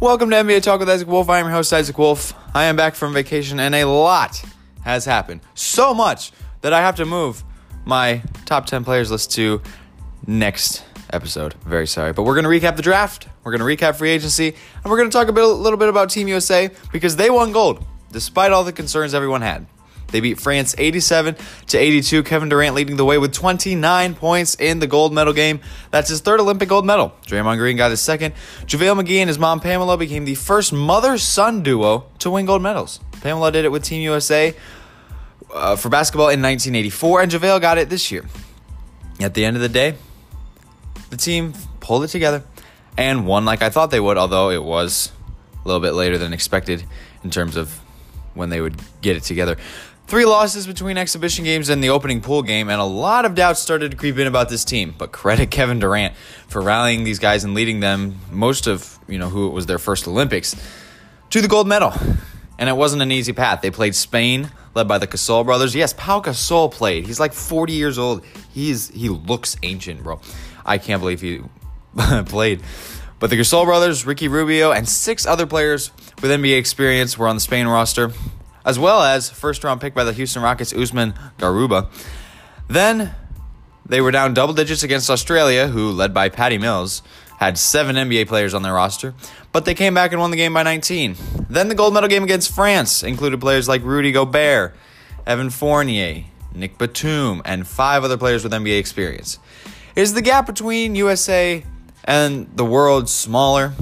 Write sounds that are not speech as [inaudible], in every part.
Welcome to NBA Talk with Isaac Wolf. I am your host, Isaac Wolf. I am back from vacation, and a lot has happened. So much that I have to move my top 10 players list to next episode. Very sorry. But we're going to recap the draft, we're going to recap free agency, and we're going to talk a, bit, a little bit about Team USA because they won gold despite all the concerns everyone had. They beat France 87 to 82. Kevin Durant leading the way with 29 points in the gold medal game. That's his third Olympic gold medal. Draymond Green got his second. JaVale McGee and his mom Pamela became the first mother-son duo to win gold medals. Pamela did it with Team USA uh, for basketball in 1984, and JaVale got it this year. At the end of the day, the team pulled it together and won like I thought they would, although it was a little bit later than expected in terms of when they would get it together. Three losses between exhibition games and the opening pool game, and a lot of doubts started to creep in about this team. But credit [laughs] Kevin Durant for rallying these guys and leading them, most of you know who it was their first Olympics, to the gold medal. And it wasn't an easy path. They played Spain, led by the Gasol brothers. Yes, Pau Gasol played. He's like 40 years old. He's he looks ancient, bro. I can't believe he [laughs] played. But the Gasol brothers, Ricky Rubio, and six other players with NBA experience were on the Spain roster as well as first round pick by the Houston Rockets, Usman Garuba. Then they were down double digits against Australia, who, led by Patty Mills, had seven NBA players on their roster, but they came back and won the game by 19. Then the gold medal game against France included players like Rudy Gobert, Evan Fournier, Nick Batum, and five other players with NBA experience. Is the gap between USA and the world smaller?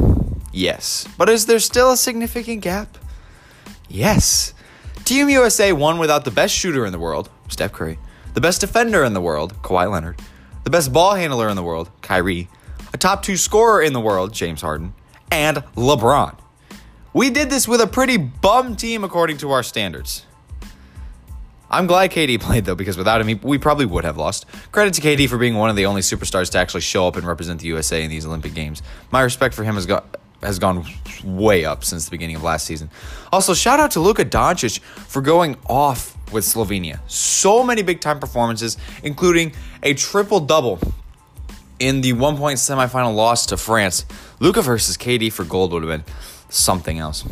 Yes. But is there still a significant gap? Yes. Team USA won without the best shooter in the world, Steph Curry, the best defender in the world, Kawhi Leonard, the best ball handler in the world, Kyrie, a top two scorer in the world, James Harden, and LeBron. We did this with a pretty bum team according to our standards. I'm glad KD played though, because without him, we probably would have lost. Credit to KD for being one of the only superstars to actually show up and represent the USA in these Olympic Games. My respect for him has got has gone way up since the beginning of last season. Also, shout out to Luka Doncic for going off with Slovenia. So many big time performances, including a triple double in the one point semifinal loss to France. Luka versus KD for gold would have been something else.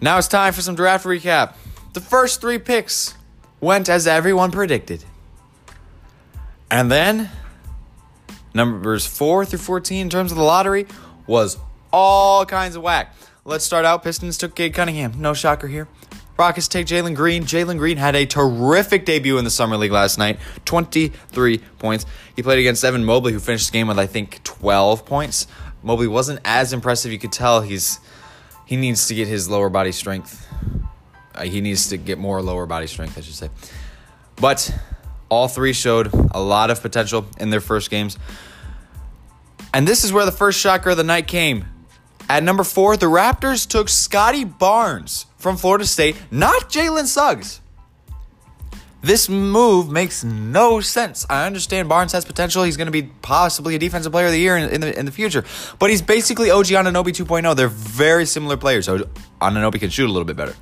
Now it's time for some draft recap. The first three picks went as everyone predicted. And then Numbers 4 through 14 in terms of the lottery was all kinds of whack. Let's start out. Pistons took Cade Cunningham. No shocker here. Rockets take Jalen Green. Jalen Green had a terrific debut in the Summer League last night 23 points. He played against Evan Mobley, who finished the game with, I think, 12 points. Mobley wasn't as impressive. You could tell he's he needs to get his lower body strength. Uh, he needs to get more lower body strength, I should say. But all three showed a lot of potential in their first games. And this is where the first shocker of the night came. At number four, the Raptors took Scottie Barnes from Florida State, not Jalen Suggs. This move makes no sense. I understand Barnes has potential. He's going to be possibly a defensive player of the year in, in, the, in the future. But he's basically OG Anunoby 2.0. They're very similar players. So Anunoby can shoot a little bit better.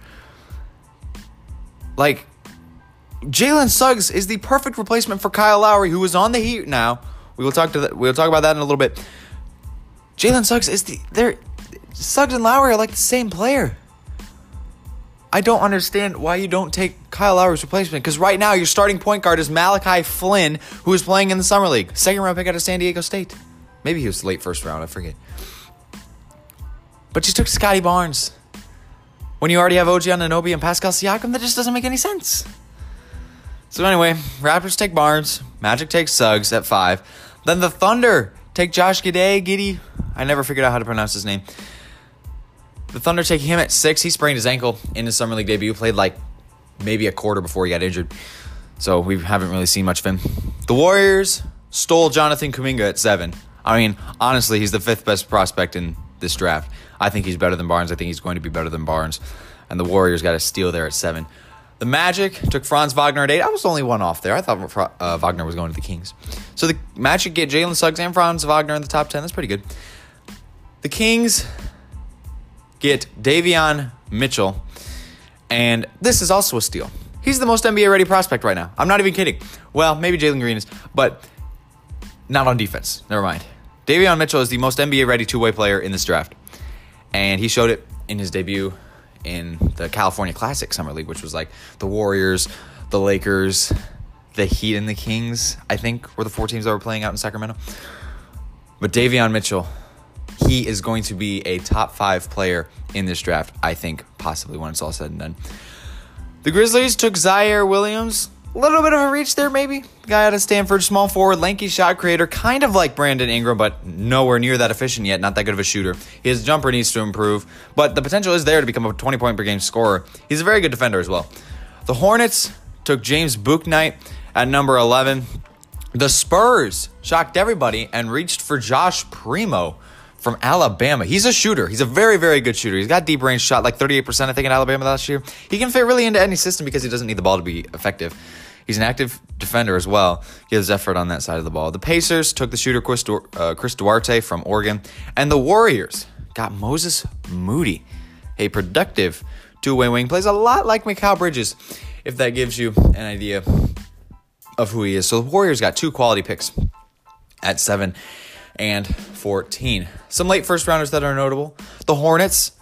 Like, Jalen Suggs is the perfect replacement for Kyle Lowry, who is on the Heat now. We will talk to the, we'll talk about that in a little bit. Jalen Suggs is the they're Suggs and Lowry are like the same player. I don't understand why you don't take Kyle Lowry's replacement because right now your starting point guard is Malachi Flynn, who is playing in the summer league, second round pick out of San Diego State. Maybe he was late first round, I forget. But you took Scottie Barnes when you already have OG Anunoby and Pascal Siakam. That just doesn't make any sense. So anyway, Raptors take Barnes, Magic takes Suggs at five. Then the Thunder take Josh Giddey, Giddy. I never figured out how to pronounce his name. The Thunder take him at six. He sprained his ankle in his summer league debut. Played like maybe a quarter before he got injured. So we haven't really seen much of him. The Warriors stole Jonathan Kuminga at seven. I mean, honestly, he's the fifth best prospect in this draft. I think he's better than Barnes. I think he's going to be better than Barnes. And the Warriors got a steal there at seven. The Magic took Franz Wagner at eight. I was only one off there. I thought uh, Wagner was going to the Kings. So the Magic get Jalen Suggs and Franz Wagner in the top 10. That's pretty good. The Kings get Davion Mitchell. And this is also a steal. He's the most NBA ready prospect right now. I'm not even kidding. Well, maybe Jalen Green is, but not on defense. Never mind. Davion Mitchell is the most NBA ready two way player in this draft. And he showed it in his debut in the California Classic Summer League, which was like the Warriors, the Lakers, the Heat, and the Kings, I think, were the four teams that were playing out in Sacramento. But Davion Mitchell, he is going to be a top five player in this draft, I think, possibly when it's all said and done. The Grizzlies took Ziaire Williams. Little bit of a reach there, maybe. Guy out of Stanford, small forward, lanky shot creator, kind of like Brandon Ingram, but nowhere near that efficient yet. Not that good of a shooter. His jumper needs to improve, but the potential is there to become a 20 point per game scorer. He's a very good defender as well. The Hornets took James Bouknight at number 11. The Spurs shocked everybody and reached for Josh Primo from Alabama. He's a shooter. He's a very, very good shooter. He's got deep range shot, like 38%, I think, in Alabama last year. He can fit really into any system because he doesn't need the ball to be effective. He's an active defender as well. Has effort on that side of the ball. The Pacers took the shooter Chris, du- uh, Chris Duarte from Oregon. And the Warriors got Moses Moody, a productive two way wing. Plays a lot like Mikal Bridges, if that gives you an idea of who he is. So the Warriors got two quality picks at 7 and 14. Some late first rounders that are notable. The Hornets,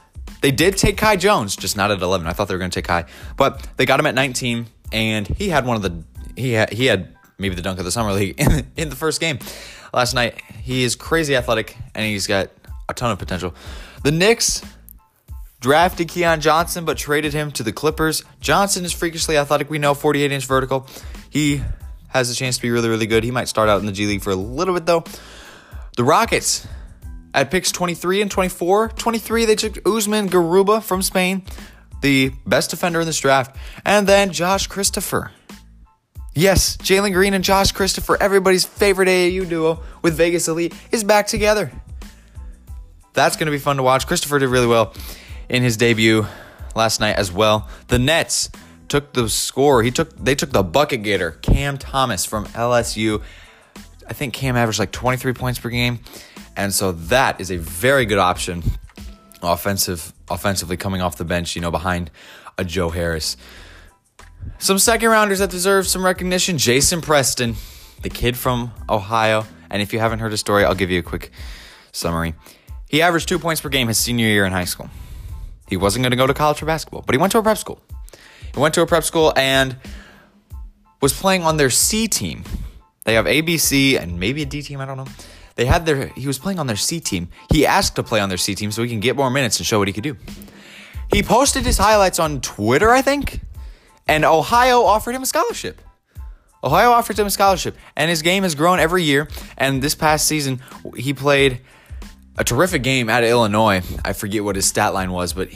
they did take Kai Jones, just not at 11. I thought they were going to take Kai, but they got him at 19, and he had one of the he had, he had maybe the dunk of the summer league [laughs] in, in the first game last night. He is crazy athletic, and he's got a ton of potential. The Knicks drafted Keon Johnson, but traded him to the Clippers. Johnson is freakishly athletic. We know 48 inch vertical. He has a chance to be really, really good. He might start out in the G League for a little bit, though. The Rockets at picks 23 and 24. 23, they took Usman Garuba from Spain, the best defender in this draft. And then Josh Christopher. Yes, Jalen Green and Josh Christopher, everybody's favorite AAU duo with Vegas Elite, is back together. That's going to be fun to watch. Christopher did really well in his debut last night as well. The Nets took the score. He took they took the bucket getter, Cam Thomas from LSU. I think Cam averaged like 23 points per game. And so that is a very good option offensive offensively coming off the bench, you know, behind a Joe Harris. Some second rounders that deserve some recognition. Jason Preston, the kid from Ohio. And if you haven't heard his story, I'll give you a quick summary. He averaged two points per game his senior year in high school. He wasn't going to go to college for basketball, but he went to a prep school. He went to a prep school and was playing on their C team. They have ABC and maybe a D team, I don't know. They had their he was playing on their C team. He asked to play on their C team so he can get more minutes and show what he could do. He posted his highlights on Twitter, I think, and Ohio offered him a scholarship. Ohio offered him a scholarship, and his game has grown every year. And this past season, he played a terrific game at Illinois. I forget what his stat line was, but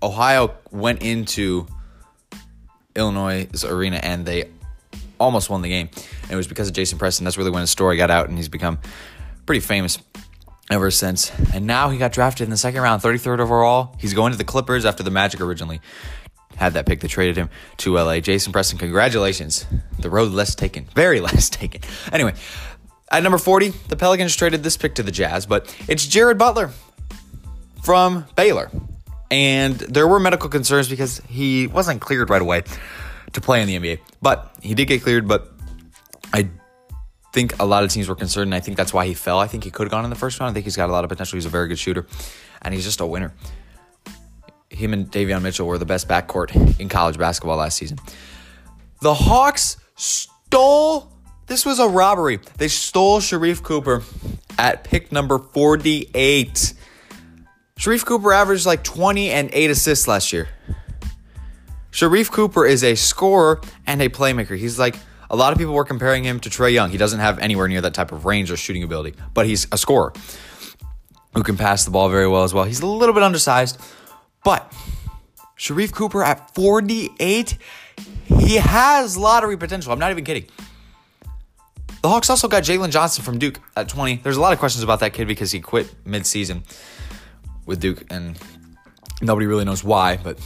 Ohio went into Illinois' arena and they almost won the game. And it was because of Jason Preston. That's really when his story got out, and he's become pretty famous ever since. And now he got drafted in the second round, 33rd overall. He's going to the Clippers after the Magic originally had that pick that traded him to LA. Jason Preston, congratulations. The road less taken, very [laughs] less taken. Anyway, at number 40, the Pelicans traded this pick to the Jazz, but it's Jared Butler from Baylor. And there were medical concerns because he wasn't cleared right away to play in the NBA. But he did get cleared, but I think a lot of teams were concerned, and I think that's why he fell. I think he could have gone in the first round. I think he's got a lot of potential. He's a very good shooter, and he's just a winner. Him and Davion Mitchell were the best backcourt in college basketball last season. The Hawks stole this was a robbery. They stole Sharife Cooper at pick number 48. Sharife Cooper averaged like 20 and 8 assists last year. Sharife Cooper is a scorer and a playmaker. He's like a lot of people were comparing him to Trae Young. He doesn't have anywhere near that type of range or shooting ability, but he's a scorer who can pass the ball very well as well. He's a little bit undersized, but Sharife Cooper at 48, he has lottery potential. I'm not even kidding. The Hawks also got Jalen Johnson from Duke at 20. There's a lot of questions about that kid because he quit midseason with Duke, and nobody really knows why. But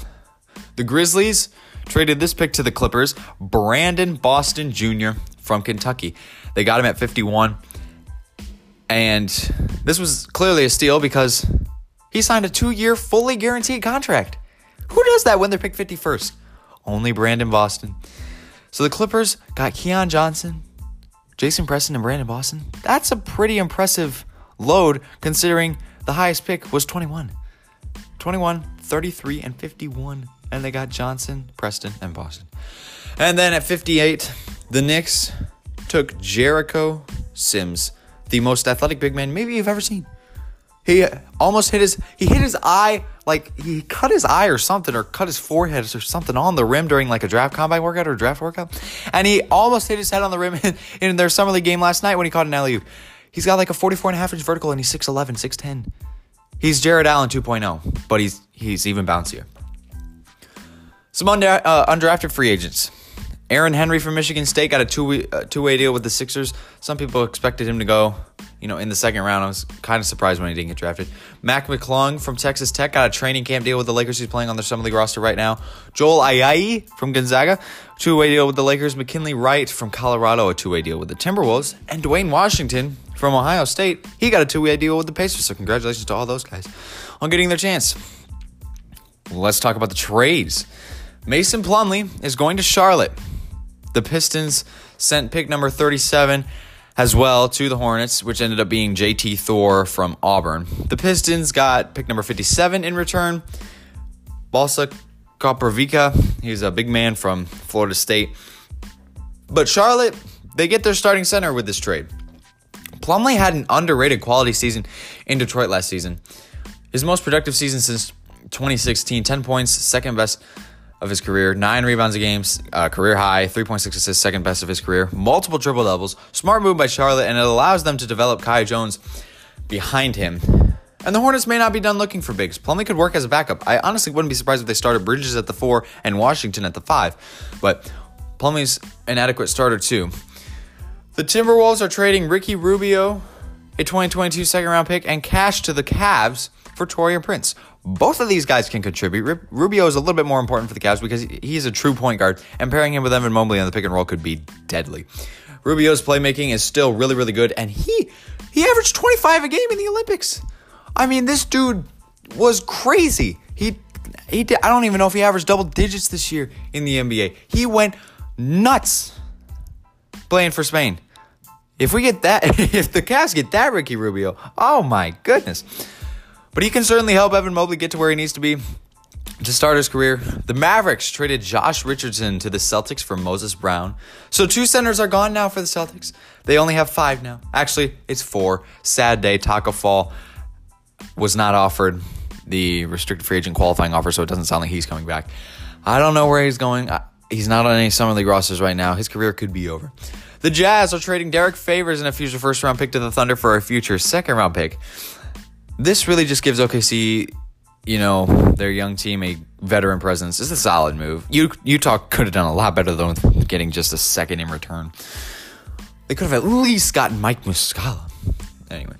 the Grizzlies traded this pick to the Clippers, Brandon Boston Jr. from Kentucky. They got him at 51. And this was clearly a steal because he signed a two year, fully guaranteed contract. Who does that when they're picked 51st? Only Brandon Boston. So the Clippers got Keon Johnson, Jason Preston and Brandon Boston. That's a pretty impressive load considering the highest pick was 21. 21, 33, and 51. And they got Johnson, Preston, and Boston. And then at 58, the Knicks took Jericho Sims, the most athletic big man maybe you've ever seen. He almost hit his he hit his eye like he cut his eye or something or cut his forehead or something on the rim during like a draft combine workout or draft workout, and he almost hit his head on the rim in, [laughs] in their summer league game last night when he caught an alley oop. He's got like a 44 and a half inch vertical and he's 6'11, 6'10. He's Jarrett Allen 2.0, but he's he's even bouncier. Some uh, undrafted free agents. Aaron Henry from Michigan State got a two uh, two way deal with the Sixers. Some people expected him to go, you know, in the second round. I was kind of surprised when he didn't get drafted. Mac McClung from Texas Tech got a training camp deal with the Lakers. He's playing on their summer league roster right now. Joel Ayayi from Gonzaga, two way deal with the Lakers. McKinley Wright from Colorado, a two way deal with the Timberwolves, and Duane Washington from Ohio State, he got a two way deal with the Pacers. So congratulations to all those guys on getting their chance. Let's talk about the trades. Mason Plumlee is going to Charlotte. The Pistons sent pick number 37 as well to the Hornets, which ended up being JT Thor from Auburn. The Pistons got pick number 57 in return. Balsa Koprivica, he's a big man from Florida State. But Charlotte, they get their starting center with this trade. Plumlee had an underrated quality season in Detroit last season. His most productive season since 2016, 10 points, second best of his career, nine rebounds a game, uh, career high, 3.6 assists, second best of his career, multiple triple doubles. Smart move by Charlotte, and it allows them to develop Kai Jones behind him. And the Hornets may not be done looking for bigs. Plumlee could work as a backup. I honestly wouldn't be surprised if they started Bridges at the four and Washington at the five, but Plumlee's an adequate starter too. The Timberwolves are trading Ricky Rubio, a 2022 second round pick, and cash to the Cavs for Taurean Prince. Both of these guys can contribute. Rubio is a little bit more important for the Cavs because he's a true point guard, and pairing him with Evan Mobley on the pick and roll could be deadly. Rubio's playmaking is still really, really good, and he he averaged 25 a game in the Olympics. I mean, this dude was crazy. He he did, I don't even know if he averaged double digits this year in the NBA. He went nuts playing for Spain. If we get that, [laughs] if the Cavs get that Ricky Rubio, oh my goodness. But he can certainly help Evan Mobley get to where he needs to be to start his career. The Mavericks traded Josh Richardson to the Celtics for Moses Brown. So two centers are gone now for the Celtics. They only have five now. Actually, it's four. Sad day. Taco Fall was not offered the restricted free agent qualifying offer, so it doesn't sound like he's coming back. I don't know where he's going. He's not on any summer league rosters right now. His career could be over. The Jazz are trading Derrick Favors and a future first round pick to the Thunder for a future second round pick this really just gives OKC, you know, their young team a veteran presence. It's a solid move. Utah could have done a lot better than getting just a second in return. They could have at least gotten Mike Muscala. Anyway,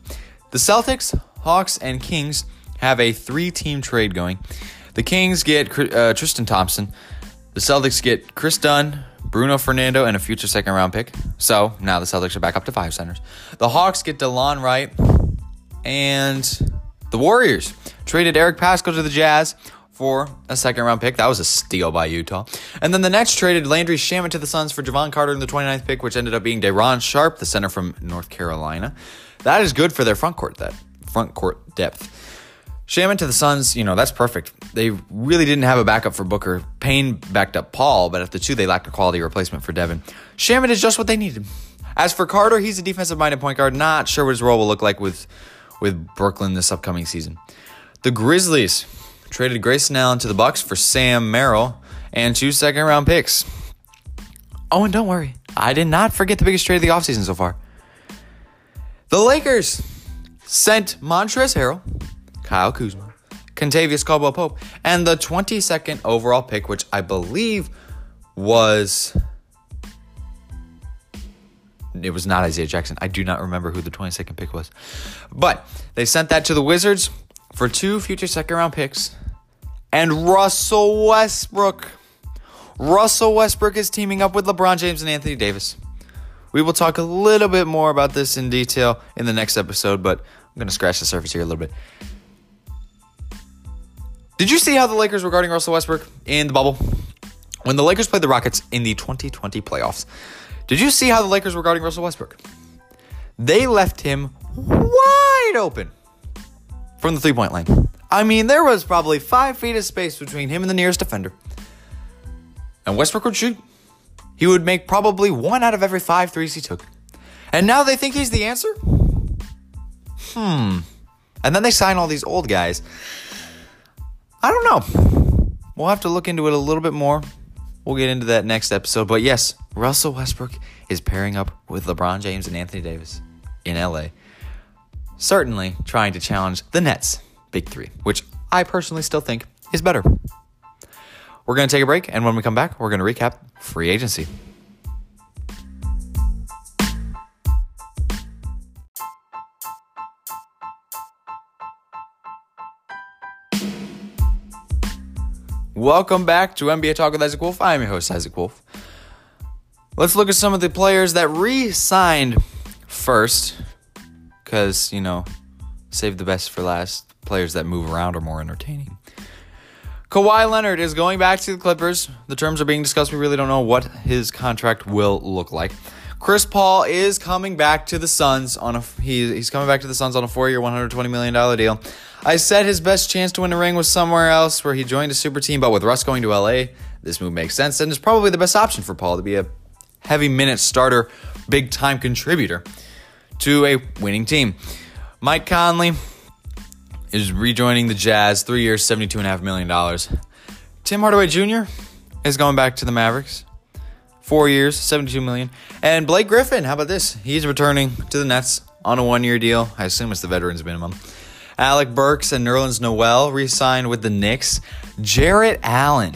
the Celtics, Hawks, and Kings have a three-team trade going. The Kings get uh, Tristan Thompson. The Celtics get Kris Dunn, Bruno Fernando, and a future second-round pick. So now the Celtics are back up to five centers. The Hawks get Delon Wright, and the Warriors traded Eric Paschall to the Jazz for a second round pick. That was a steal by Utah. And then the Nets traded Landry Shamet to the Suns for Jevon Carter in the 29th pick, which ended up being Day'Ron Sharpe, the center from North Carolina. That is good for their front court that front court depth. Shamet to the Suns, you know, that's perfect. They really didn't have a backup for Booker. Payne backed up Paul, but at the two, they lacked a quality replacement for Devin. Shamet is just what they needed. As for Carter, he's a defensive minded point guard. Not sure what his role will look like with with Brooklyn this upcoming season. The Grizzlies traded Grayson Allen to the Bucks for Sam Merrill and two second round picks. Oh, and don't worry, I did not forget the biggest trade of the offseason so far. The Lakers sent Montrezl Harrell, Kyle Kuzma, Kentavious Caldwell Pope, and the 22nd overall pick, which I believe was it was not Isaiah Jackson. I do not remember who the 22nd pick was. But they sent that to the Wizards for two future second round picks and Russell Westbrook. Russell Westbrook is teaming up with LeBron James and Anthony Davis. We will talk a little bit more about this in detail in the next episode, but I'm going to scratch the surface here a little bit. Did you see how the Lakers were guarding Russell Westbrook in the bubble? When the Lakers played the Rockets in the 2020 playoffs, did you see how the Lakers were guarding Russell Westbrook? They left him wide open from the three point line. I mean, there was probably five feet of space between him and the nearest defender. And Westbrook would shoot. He would make probably one out of every five threes he took. And now they think he's the answer? Hmm. And then they sign all these old guys. I don't know. We'll have to look into it a little bit more. We'll get into that next episode. But yes, Russell Westbrook is pairing up with LeBron James and Anthony Davis in LA. Certainly trying to challenge the Nets' big three, which I personally still think is better. We're going to take a break, and when we come back, we're going to recap free agency. Welcome back to NBA Talk with Isaac Wolf. I'm your host, Isaac Wolf. Let's look at some of the players that re signed first, because, you know, save the best for last. Players that move around are more entertaining. Kawhi Leonard is going back to the Clippers. The terms are being discussed. We really don't know what his contract will look like. Chris Paul is coming back to the Suns on a he, he's coming back to the Suns on a four-year, 120 million dollar deal. I said his best chance to win a ring was somewhere else where he joined a super team, but with Russ going to LA, this move makes sense and is probably the best option for Paul to be a heavy minute starter, big time contributor to a winning team. Mike Conley is rejoining the Jazz, three years, $72.5 million. Tim Hardaway Jr. is going back to the Mavericks. Four years, 72 million. And Blake Griffin, how about this? He's returning to the Nets on a one-year deal. I assume it's the veterans minimum. Alec Burks and Nerlens Noel re-signed with the Knicks. Jarrett Allen,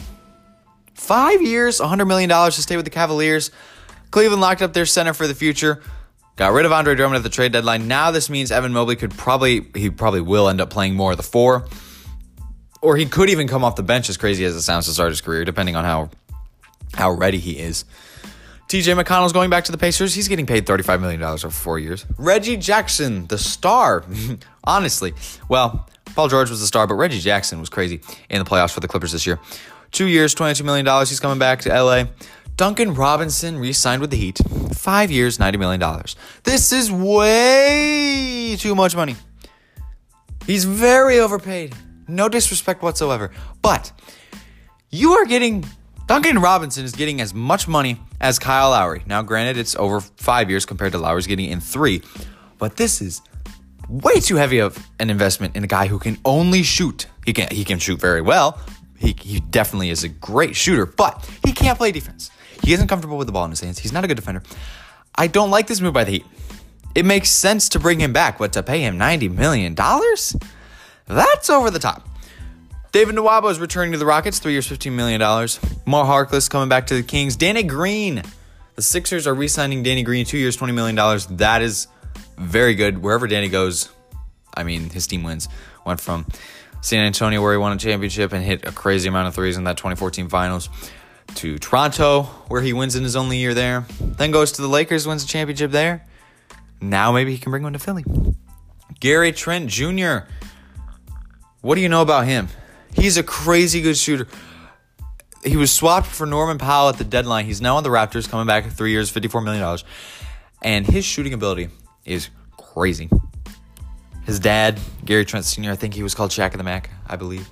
five years, $100 million to stay with the Cavaliers. Cleveland locked up their center for the future. Got rid of Andre Drummond at the trade deadline. Now this means Evan Mobley could probably he probably will end up playing more of the four. Or he could even come off the bench as crazy as it sounds to start his career, depending on how how ready he is. TJ McConnell's going back to the Pacers. He's getting paid $35 million over four years. Reggie Jackson, the star. [laughs] Honestly. Well, Paul George was the star, but Reggie Jackson was crazy in the playoffs for the Clippers this year. Two years, $22 million. He's coming back to LA. Duncan Robinson re signed with the Heat. Five years, $90 million. This is way too much money. He's very overpaid. No disrespect whatsoever. But you are getting Duncan Robinson is getting as much money as Kyle Lowry. Now, granted, it's over five years compared to Lowry's getting in three, but this is way too heavy of an investment in a guy who can only shoot. He can he can shoot very well. He, he definitely is a great shooter, but he can't play defense. He isn't comfortable with the ball in his hands. He's not a good defender. I don't like this move by the Heat. It makes sense to bring him back, but to pay him $90 million? That's over the top. David Nwaba is returning to the Rockets, three years, $15 million. Mo Harkless coming back to the Kings. Danny Green. The Sixers are re signing Danny Green, two years, $20 million. That is very good. Wherever Danny goes, I mean, his team wins. Went from San Antonio, where he won a championship and hit a crazy amount of threes in that 2014 finals, to Toronto, where he wins in his only year there. Then goes to the Lakers, wins a championship there. Now maybe he can bring one to Philly. Gary Trent Jr. What do you know about him? He's a crazy good shooter. He was swapped for Norman Powell at the deadline. He's now on the Raptors, coming back three years, $54 million. And his shooting ability is crazy. His dad, Gary Trent Sr., I think he was called Shaq of the Mac, I believe.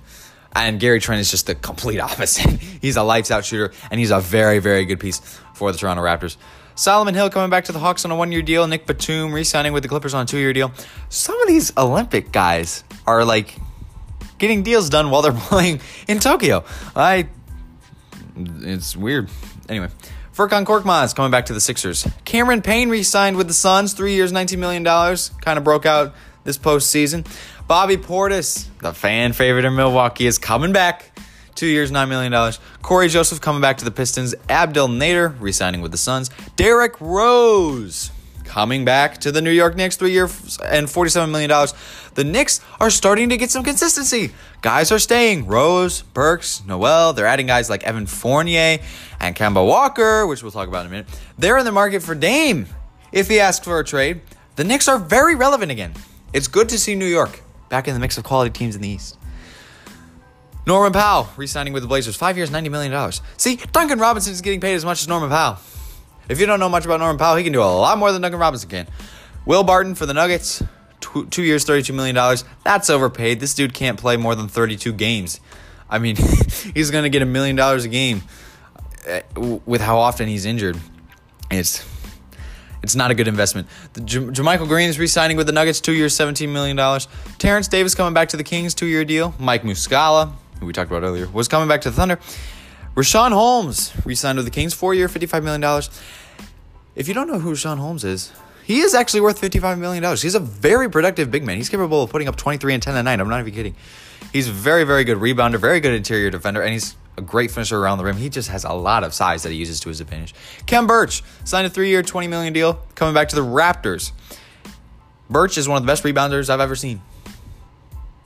And Gary Trent is just the complete opposite. [laughs] he's a lights out shooter, and he's a very, very good piece for the Toronto Raptors. Solomon Hill coming back to the Hawks on a one year deal. Nick Batum re signing with the Clippers on a two year deal. Some of these Olympic guys are like getting deals done while they're [laughs] playing in Tokyo. I, it's weird. Anyway, Furkan Korkmaz coming back to the Sixers. Cameron Payne re-signed with the Suns, three years, $19 million. Kind of broke out this postseason. Bobby Portis, the fan favorite in Milwaukee, is coming back. Two years, $9 million. Cory Joseph coming back to the Pistons. Abdel Nader re-signing with the Suns. Derrick Rose coming back to the New York Knicks, three years and $47 million. The Knicks are starting to get some consistency. Guys are staying. Rose, Burks, Noel. They're adding guys like Evan Fournier and Kemba Walker, which we'll talk about in a minute. They're in the market for Dame if he asks for a trade. The Knicks are very relevant again. It's good to see New York back in the mix of quality teams in the East. Norman Powell re-signing with the Blazers, five years, $90 million. See, Duncan Robinson is getting paid as much as Norman Powell. If you don't know much about Norman Powell, he can do a lot more than Duncan Robinson can. Will Barton for the Nuggets, two, two years, $32 million. That's overpaid. This dude can't play more than 32 games. I mean, [laughs] he's going to get a million dollars a game uh, with how often he's injured. It's it's not a good investment. The J- JaMychal Green is re-signing with the Nuggets, two years, $17 million. Terence Davis coming back to the Kings, two-year deal. Mike Muscala, who we talked about earlier, was coming back to the Thunder. Richaun Holmes re-signed with the Kings, four-year, $55 million. If you don't know who Richaun Holmes is, he is actually worth $55 million. He's a very productive big man. He's capable of putting up 23 and 10 a night. I'm not even kidding. He's very, very good rebounder, very good interior defender, and he's a great finisher around the rim. He just has a lot of size that he uses to his advantage. Khem Birch signed a three-year, 20 million deal, coming back to the Raptors. Birch is one of the best rebounders I've ever seen.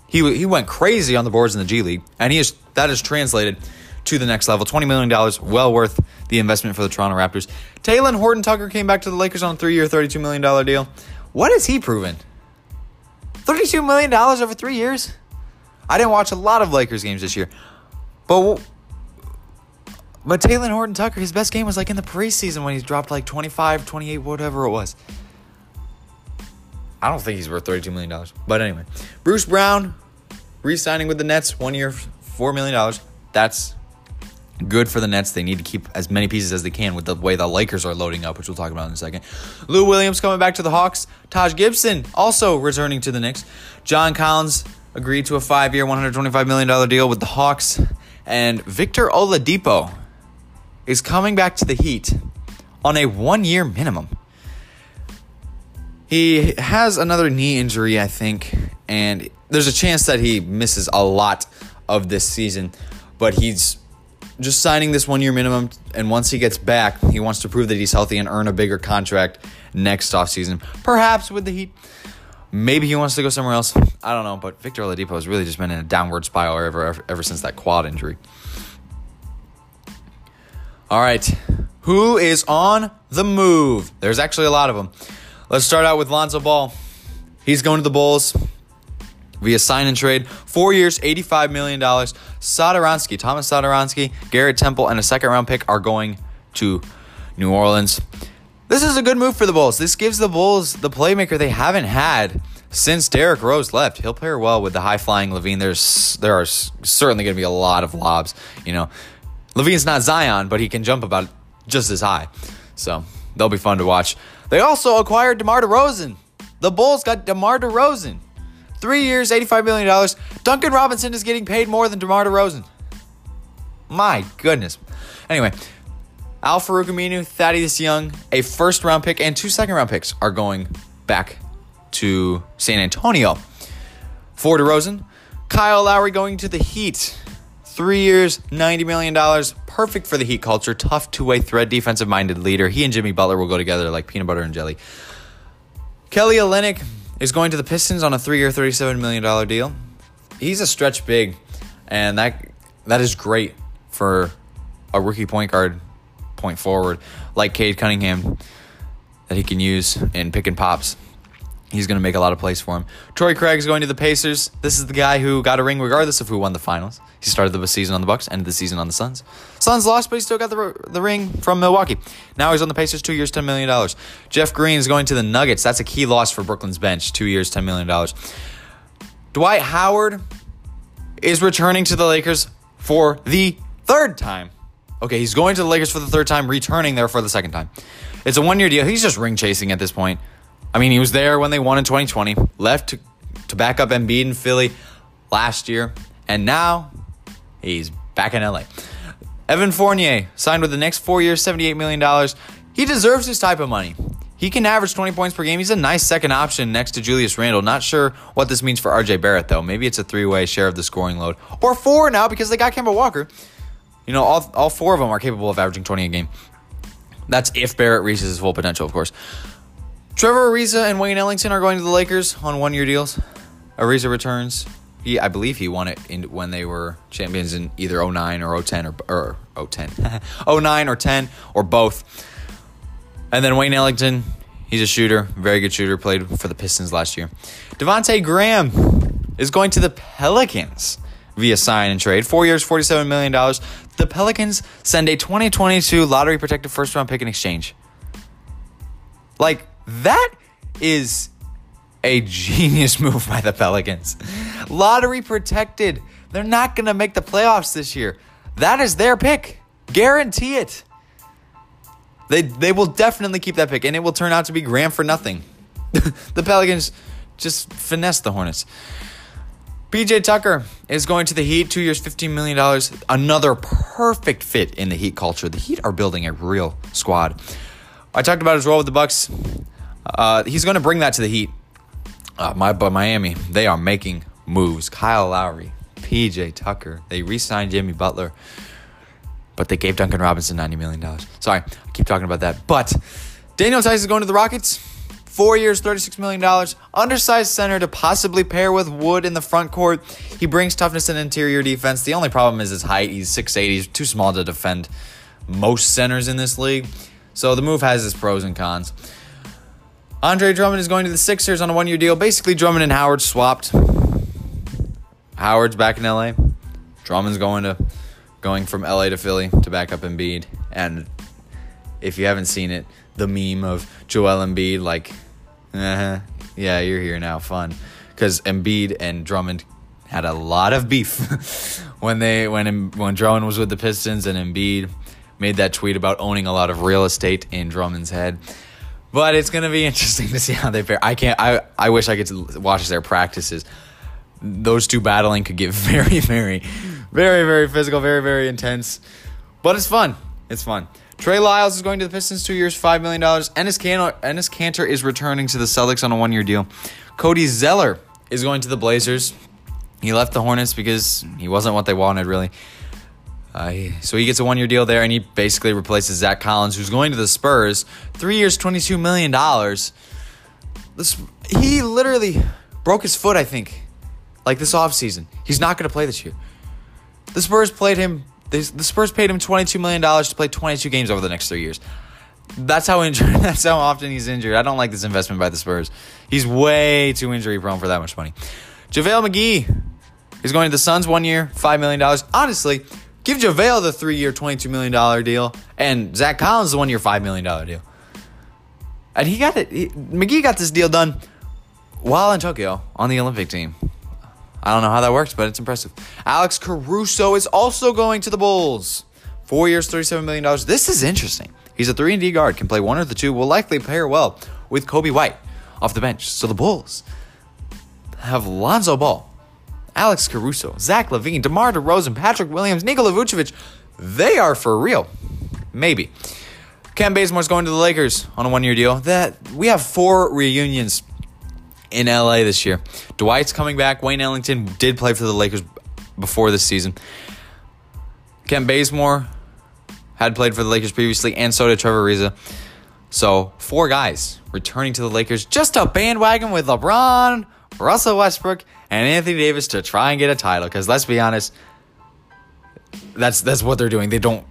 He, he went crazy on the boards in the G League, and he is that is translated to the next level. $20 million, well worth the investment for the Toronto Raptors. Talen Horton Tucker came back to the Lakers on a three year, $32 million deal. What has he proven? $32 million over three years? I didn't watch a lot of Lakers games this year. But but Talen Horton Tucker, his best game was like in the preseason when he dropped like 25, 28, whatever it was. I don't think he's worth $32 million. But anyway, Bruce Brown re signing with the Nets, one year, $4 million. That's good for the Nets. They need to keep as many pieces as they can with the way the Lakers are loading up, which we'll talk about in a second. Lou Williams coming back to the Hawks. Taj Gibson also returning to the Knicks. John Collins agreed to a five year, $125 million deal with the Hawks. And Victor Oladipo is coming back to the Heat on a one year minimum. He has another knee injury, I think, and there's a chance that he misses a lot of this season, but he's just signing this one year minimum. And once he gets back, he wants to prove that he's healthy and earn a bigger contract next offseason, perhaps with the Heat. Maybe he wants to go somewhere else. I don't know, but Victor Oladipo has really just been in a downward spiral ever, ever, ever since that quad injury. All right, who is on the move? There's actually a lot of them. Let's start out with Lonzo Ball. He's going to the Bulls via sign and trade. Four years, $85 million. Satoransky, Tomas Satoransky, Garrett Temple, and a second round pick are going to New Orleans. This is a good move for the Bulls. This gives the Bulls the playmaker they haven't had since Derrick Rose left. He'll pair well with the high flying LaVine. There's there are certainly going to be a lot of lobs. You know, LaVine's not Zion, but he can jump about just as high. So they'll be fun to watch. They also acquired DeMar DeRozan. The Bulls got DeMar DeRozan. Three years, $85 million. Duncan Robinson is getting paid more than DeMar DeRozan. My goodness. Anyway, Al-Farouq Aminu, Thaddeus Young, a first round pick, and two second round picks are going back to San Antonio. For DeRozan, Kyle Lowry going to the Heat. Three years, $90 million. Perfect for the Heat culture. Tough two way thread, defensive minded leader. He and Jimmy Butler will go together like peanut butter and jelly. Kelly Olynyk is going to the Pistons on a three year, $37 million deal. He's a stretch big, and that that is great for a rookie point guard point forward like Cade Cunningham that he can use in pick and pops. He's going to make a lot of plays for him. Torrey Craig is going to the Pacers. This is the guy who got a ring regardless of who won the finals. He started the season on the Bucks, ended the season on the Suns. Suns lost, but he still got the, the ring from Milwaukee. Now he's on the Pacers, two years, $10 million. Jeff Green is going to the Nuggets. That's a key loss for Brooklyn's bench, two years, $10 million. Dwight Howard is returning to the Lakers for the third time. Okay, he's going to the Lakers for the third time, returning there for the second time. It's a one year deal. He's just ring chasing at this point. I mean, he was there when they won in 2020, left to, to back up Embiid in Philly last year, and now he's back in LA. Evan Fournier signed with the Knicks four years, $78 million. He deserves this type of money. He can average 20 points per game. He's a nice second option next to Julius Randle. Not sure what this means for RJ Barrett, though. Maybe it's a three way share of the scoring load. Or four now because they got Kemba Walker. You know, all, all four of them are capable of averaging 20 a game. That's if Barrett reaches his full potential, of course. Trevor Ariza and Wayne Ellington are going to the Lakers on one year deals. Ariza returns. He, I believe he won it in, when they were champions in either 09 or 010 or, or 010. [laughs] 09 or 10 or both. And then Wayne Ellington, he's a shooter, very good shooter, played for the Pistons last year. Devonte Graham is going to the Pelicans via sign and trade. Four years, $47 million. The Pelicans send a 2022 lottery protected first round pick in exchange. Like, that is a genius [laughs] move by the Pelicans. Lottery protected. They're not going to make the playoffs this year. That is their pick. Guarantee it. They they will definitely keep that pick, and it will turn out to be Graham for nothing. [laughs] the Pelicans just finesse the Hornets. PJ Tucker is going to the Heat, two years, $15 million. Another perfect fit in the Heat culture. The Heat are building a real squad. I talked about his role with the Bucks. Uh, he's going to bring that to the Heat. Uh, my, but Miami, they are making moves. Kyle Lowry, PJ Tucker. They re signed Jimmy Butler, but they gave Duncan Robinson $90 million. Sorry, I keep talking about that. But Daniel Theis is going to the Rockets. Four years, $36 million. Undersized center to possibly pair with Wood in the front court. He brings toughness and interior defense. The only problem is his height. He's 6'8. He's too small to defend most centers in this league. So the move has its pros and cons. Andre Drummond is going to the Sixers on a one year deal. Basically, Drummond and Howard swapped. Howard's back in LA. Drummond's going to going from LA to Philly to back up Embiid. And if you haven't seen it, the meme of Joel Embiid like uh-huh. Yeah, you're here now. Fun. Because Embiid and Drummond had a lot of beef [laughs] when they when when Drummond was with the Pistons and Embiid made that tweet about owning a lot of real estate in Drummond's head. But it's gonna be [laughs] interesting to see how they fare. I can't. I I wish I could watch their practices. Those two battling could get [laughs] very, very, very, very physical, very, very intense. But it's fun. It's fun. Trey Lyles is going to the Pistons, two years, $5 million. Enes Kanter, Enes Kanter is returning to the Celtics on a one year deal. Cody Zeller is going to the Blazers. He left the Hornets because he wasn't what they wanted, really. Uh, so he gets a one year deal there, and he basically replaces Zach Collins, who's going to the Spurs. Three years, $22 million. This, he literally broke his foot, I think, like this offseason. He's not going to play this year. The Spurs played him the Spurs paid him $22 million to play 22 games over the next three years. That's how injured. [laughs] That's how often he's injured. I don't like this investment by the Spurs. He's way too injury prone for that much money. JaVale McGee is going to the Suns one year, $5 million. Honestly, give JaVale the three year, $22 million deal, and Zach Collins the one year, $5 million deal. And he got it. He, McGee got this deal done while in Tokyo on the Olympic team. I don't know how that works, but it's impressive. Alex Caruso is also going to the Bulls. Four years, $37 million. This is interesting. He's a 3 and D guard, can play one or the two, will likely pair well with Coby White off the bench. So the Bulls have Lonzo Ball, Alex Caruso, Zach LaVine, DeMar DeRozan, Patrick Williams, Nikola Vucevic. They are for real. Maybe. Kent Bazemore's going to the Lakers on a one year deal. That we have four reunions in LA this year. Dwight's coming back. Wayne Ellington did play for the Lakers before this season. Kent Bazemore had played for the Lakers previously, and so did Trevor Ariza. So, four guys returning to the Lakers just a bandwagon with LeBron, Russell Westbrook, and Anthony Davis to try and get a title. Because let's be honest, that's that's what they're doing. They don't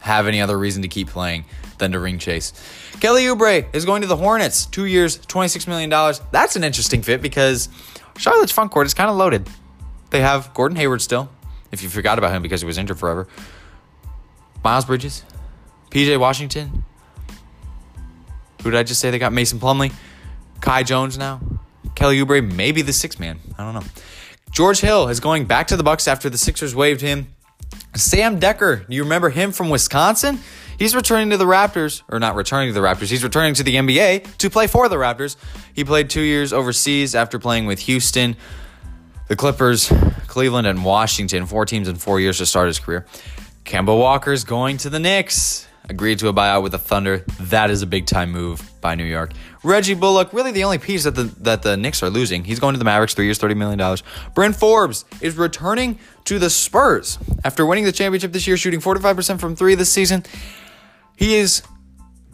have any other reason to keep playing than to ring chase. Kelly Oubre is going to the Hornets, two years, $26 million. That's an interesting fit because Charlotte's front court is kind of loaded. They have Gordon Hayward still, if you forgot about him because he was injured forever. Miles Bridges, PJ Washington. Who did I just say they got? Mason Plumlee, Kai Jones now, Kelly Oubre, maybe the sixth man. I don't know. George Hill is going back to the Bucks after the Sixers waived him. Sam Dekker, you remember him from Wisconsin? He's returning to the Raptors, or not returning to the Raptors, he's returning to the NBA to play for the Raptors. He played two years overseas after playing with Houston, the Clippers, Cleveland, and Washington. Four teams in four years to start his career. Kemba Walker's going to the Knicks. Agreed to a buyout with the Thunder. That is a big time move by New York. Reggie Bullock, really the only piece that the that the Knicks are losing. He's going to the Mavericks, three years, thirty million dollars. Bryn Forbes is returning to the Spurs after winning the championship this year, shooting forty five percent from three this season. He is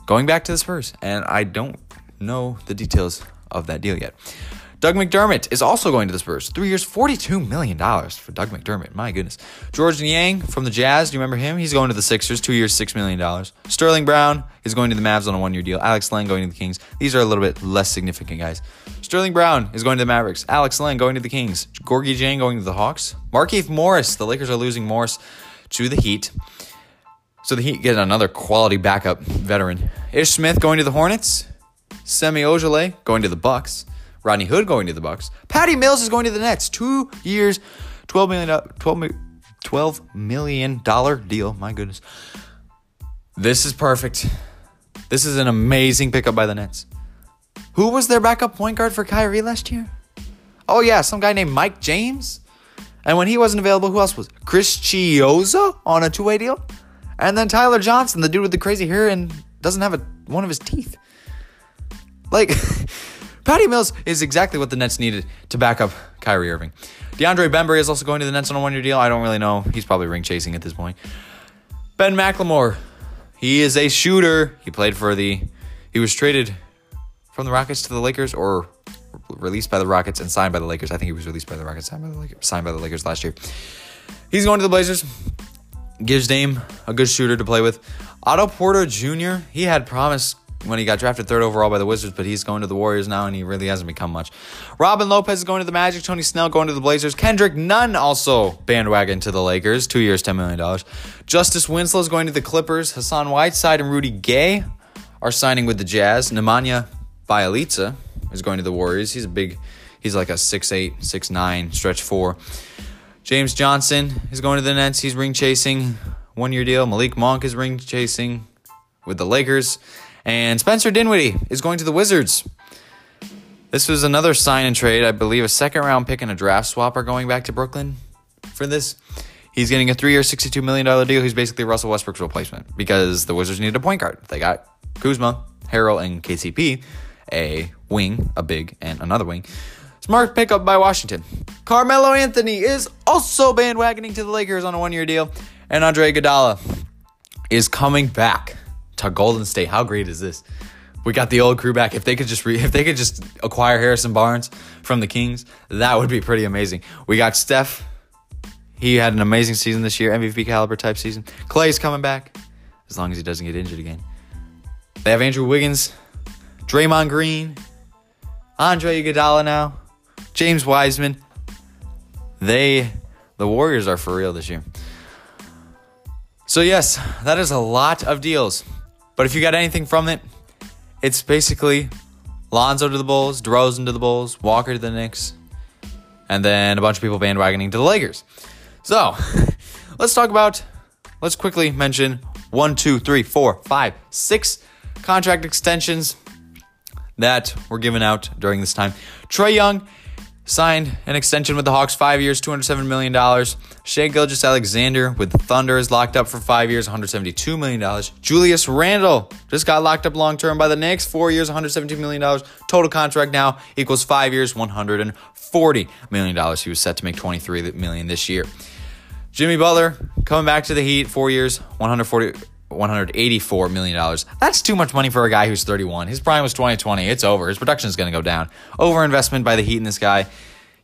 going back to the Spurs, and I don't know the details of that deal yet. Doug McDermott is also going to the Spurs. Three years, $42 million for Doug McDermott. My goodness. Georges Niang from the Jazz. Do you remember him? He's going to the Sixers. Two years, $6 million. Sterling Brown is going to the Mavs on a one year deal. Alex Len going to the Kings. These are a little bit less significant guys. Sterling Brown is going to the Mavericks. Alex Len going to the Kings. Gorgui Dieng going to the Hawks. Markieff Morris. The Lakers are losing Morris to the Heat. So the Heat get another quality backup veteran. Ish Smith going to the Hornets. Semi Ojeleye going to the Bucks. Rodney Hood going to the Bucks. Patty Mills is going to the Nets. Two years, $12 million, 12, $12 million deal. My goodness. This is perfect. This is an amazing pickup by the Nets. Who was their backup point guard for Kyrie last year? Oh, yeah, some guy named Mike James. And when he wasn't available, who else was? Chris Chiozza on a two way deal? And then Tyler Johnson, the dude with the crazy hair and doesn't have a, one of his teeth. Like, [laughs] Patty Mills is exactly what the Nets needed to back up Kyrie Irving. DeAndre Bembry is also going to the Nets on a one year deal. I don't really know. He's probably ring chasing at this point. Ben McLemore, he is a shooter. He played for the, he was traded from the Rockets to the Lakers or released by the Rockets and signed by the Lakers. I think he was released by the Rockets, signed by the Lakers, signed by the Lakers last year. He's going to the Blazers. Gives Dame a good shooter to play with. Otto Porter Jr. He had promise when he got drafted third overall by the Wizards, but he's going to the Warriors now, and he really hasn't become much. Robin Lopez is going to the Magic. Tony Snell going to the Blazers. Kendrick Nunn also bandwagon to the Lakers. Two years, $10 million. Justice Winslow is going to the Clippers. Hassan Whiteside and Rudy Gay are signing with the Jazz. Nemanja Bjelica is going to the Warriors. He's a big, he's like a 6'8, 6'9, stretch four. James Johnson is going to the Nets. He's ring chasing, one year deal. Malik Monk is ring chasing with the Lakers. And Spencer Dinwiddie is going to the Wizards. This was another sign and trade. I believe a second round pick and a draft swap are going back to Brooklyn for this. He's getting a three year, $62 million deal. He's basically Russell Westbrook's replacement because the Wizards needed a point guard. They got Kuzma, Harrell, and KCP, a wing, a big, and another wing. Smart pickup by Washington. Carmelo Anthony is also bandwagoning to the Lakers on a one year deal. And Andre Iguodala is coming back to Golden State. How great is this? We got the old crew back. If they could just re- [laughs] if they could just acquire Harrison Barnes from the Kings, that would be pretty amazing. We got Steph. He had an amazing season this year, MVP caliber type season. Clay's coming back, as long as he doesn't get injured again. They have Andrew Wiggins, Draymond Green, Andre Iguodala now, James Wiseman. They, the Warriors, are for real this year. So yes, that is a lot of deals. But if you got anything from it, it's basically Lonzo to the Bulls, DeRozan to the Bulls, Walker to the Knicks, and then a bunch of people bandwagoning to the Lakers. So [laughs] let's talk about, let's quickly mention one, two, three, four, five, six contract extensions that were given out during this time. Trae Young signed an extension with the Hawks, five years, $207 million. Shai Gilgeous-Alexander with the Thunder is locked up for five years, $172 million. Julius Randle just got locked up long term by the Knicks, four years, $117 million. Total contract now equals five years, $140 million. He was set to make 23 million this year. Jimmy Butler coming back to the Heat, four years, 140 $184 million. That's too much money for a guy who's 31. His prime was 2020. It's over. His production is going to go down. Overinvestment by the Heat in this guy.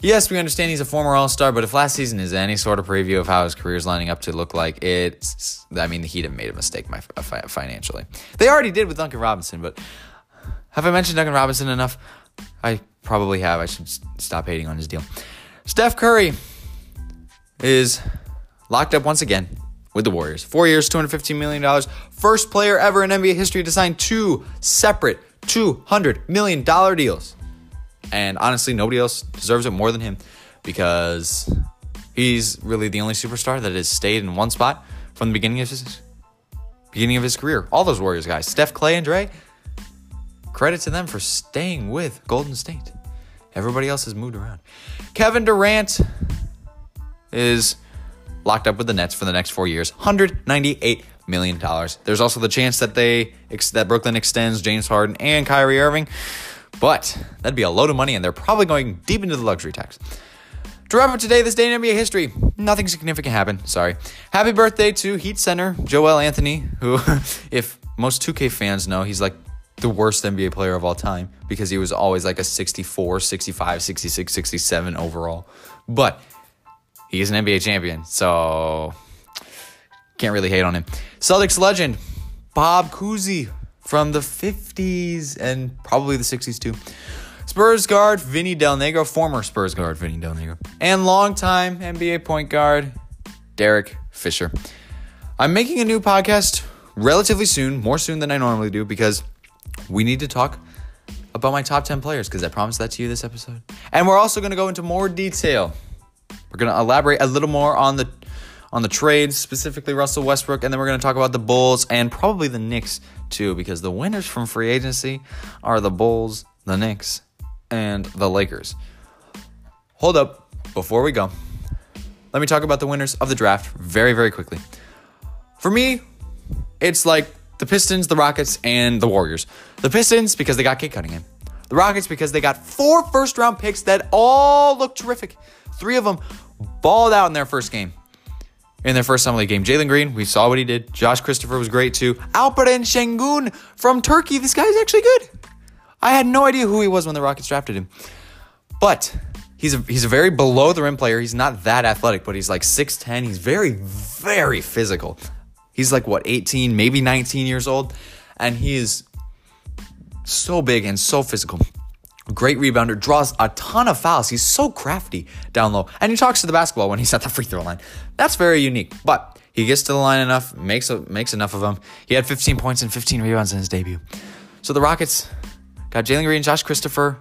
Yes, we understand he's a former All Star, but if last season is any sort of preview of how his career is lining up to look like, it's. I mean, the Heat have made a mistake uh, financially. They already did with Duncan Robinson, but have I mentioned Duncan Robinson enough? I probably have. I should stop hating on his deal. Steph Curry is locked up once again with the Warriors. Four years, $215 million. First player ever in NBA history to sign two separate $200 million deals. And honestly, nobody else deserves it more than him because he's really the only superstar that has stayed in one spot from the beginning of his beginning of his career. All those Warriors guys, Steph, Clay, and Dre, credit to them for staying with Golden State. Everybody else has moved around. Kevin Durant is locked up with the Nets for the next four years, $198 million. There's also the chance that they that Brooklyn extends James Harden and Kyrie Irving, but that'd be a load of money, and they're probably going deep into the luxury tax. To wrap up today, this day in NBA history, nothing significant happened. Sorry. Happy birthday to Heat center Joel Anthony, who, [laughs] if most 2K fans know, he's like the worst NBA player of all time because he was always like a 64, 65, 66, 67 overall. But He's an NBA champion, so can't really hate on him. Celtics legend Bob Cousy from the 50s and probably the 60s too. Spurs guard Vinny Del Negro, former Spurs guard Vinny Del Negro, and longtime NBA point guard Derek Fisher. I'm making a new podcast relatively soon, more soon than I normally do, because we need to talk about my top 10 players because I promised that to you this episode. And we're also going to go into more detail. We're going to elaborate a little more on the on the trades, specifically Russell Westbrook, and then we're going to talk about the Bulls and probably the Knicks too because the winners from free agency are the Bulls, the Knicks, and the Lakers. Hold up, before we go, let me talk about the winners of the draft very very quickly. For me, it's like the Pistons, the Rockets, and the Warriors. The Pistons because they got Cade Cunningham. The Rockets because they got four first round picks that all look terrific. Three of them balled out in their first game. In their first summer league game, Jalen Green, we saw what he did. Josh Christopher was great too. Alperen Sengun from Turkey, this guy's actually good. I had no idea who he was when the Rockets drafted him. But he's a, he's a very below the rim player. He's not that athletic, but he's like 6'10. He's very, very physical. He's like, what, 18, maybe 19 years old? And he is so big and so physical. Great rebounder, draws a ton of fouls. He's so crafty down low. And he talks to the basketball when he's at the free throw line. That's very unique. But he gets to the line enough, makes a, makes enough of them. He had 15 points and 15 rebounds in his debut. So the Rockets got Jalen Green, Josh Christopher,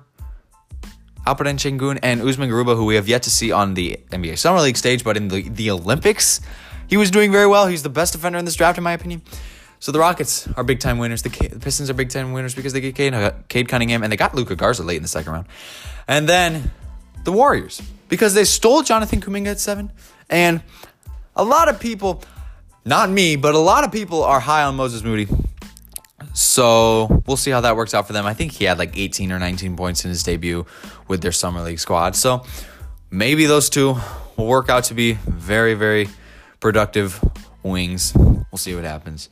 Alperen Sengun, and Usman Garuba, who we have yet to see on the NBA Summer League stage, but in the, the Olympics, he was doing very well. He's the best defender in this draft, in my opinion. So the Rockets are big time winners. The, the Pistons are big time winners because they get Cade, uh, Cade Cunningham and they got Luka Garza late in the second round. And then the Warriors because they stole Jonathan Kuminga at seven. And a lot of people, not me, but a lot of people are high on Moses Moody. So we'll see how that works out for them. I think he had like 18 or 19 points in his debut with their summer league squad. So maybe those two will work out to be very, very productive wings. We'll see what happens.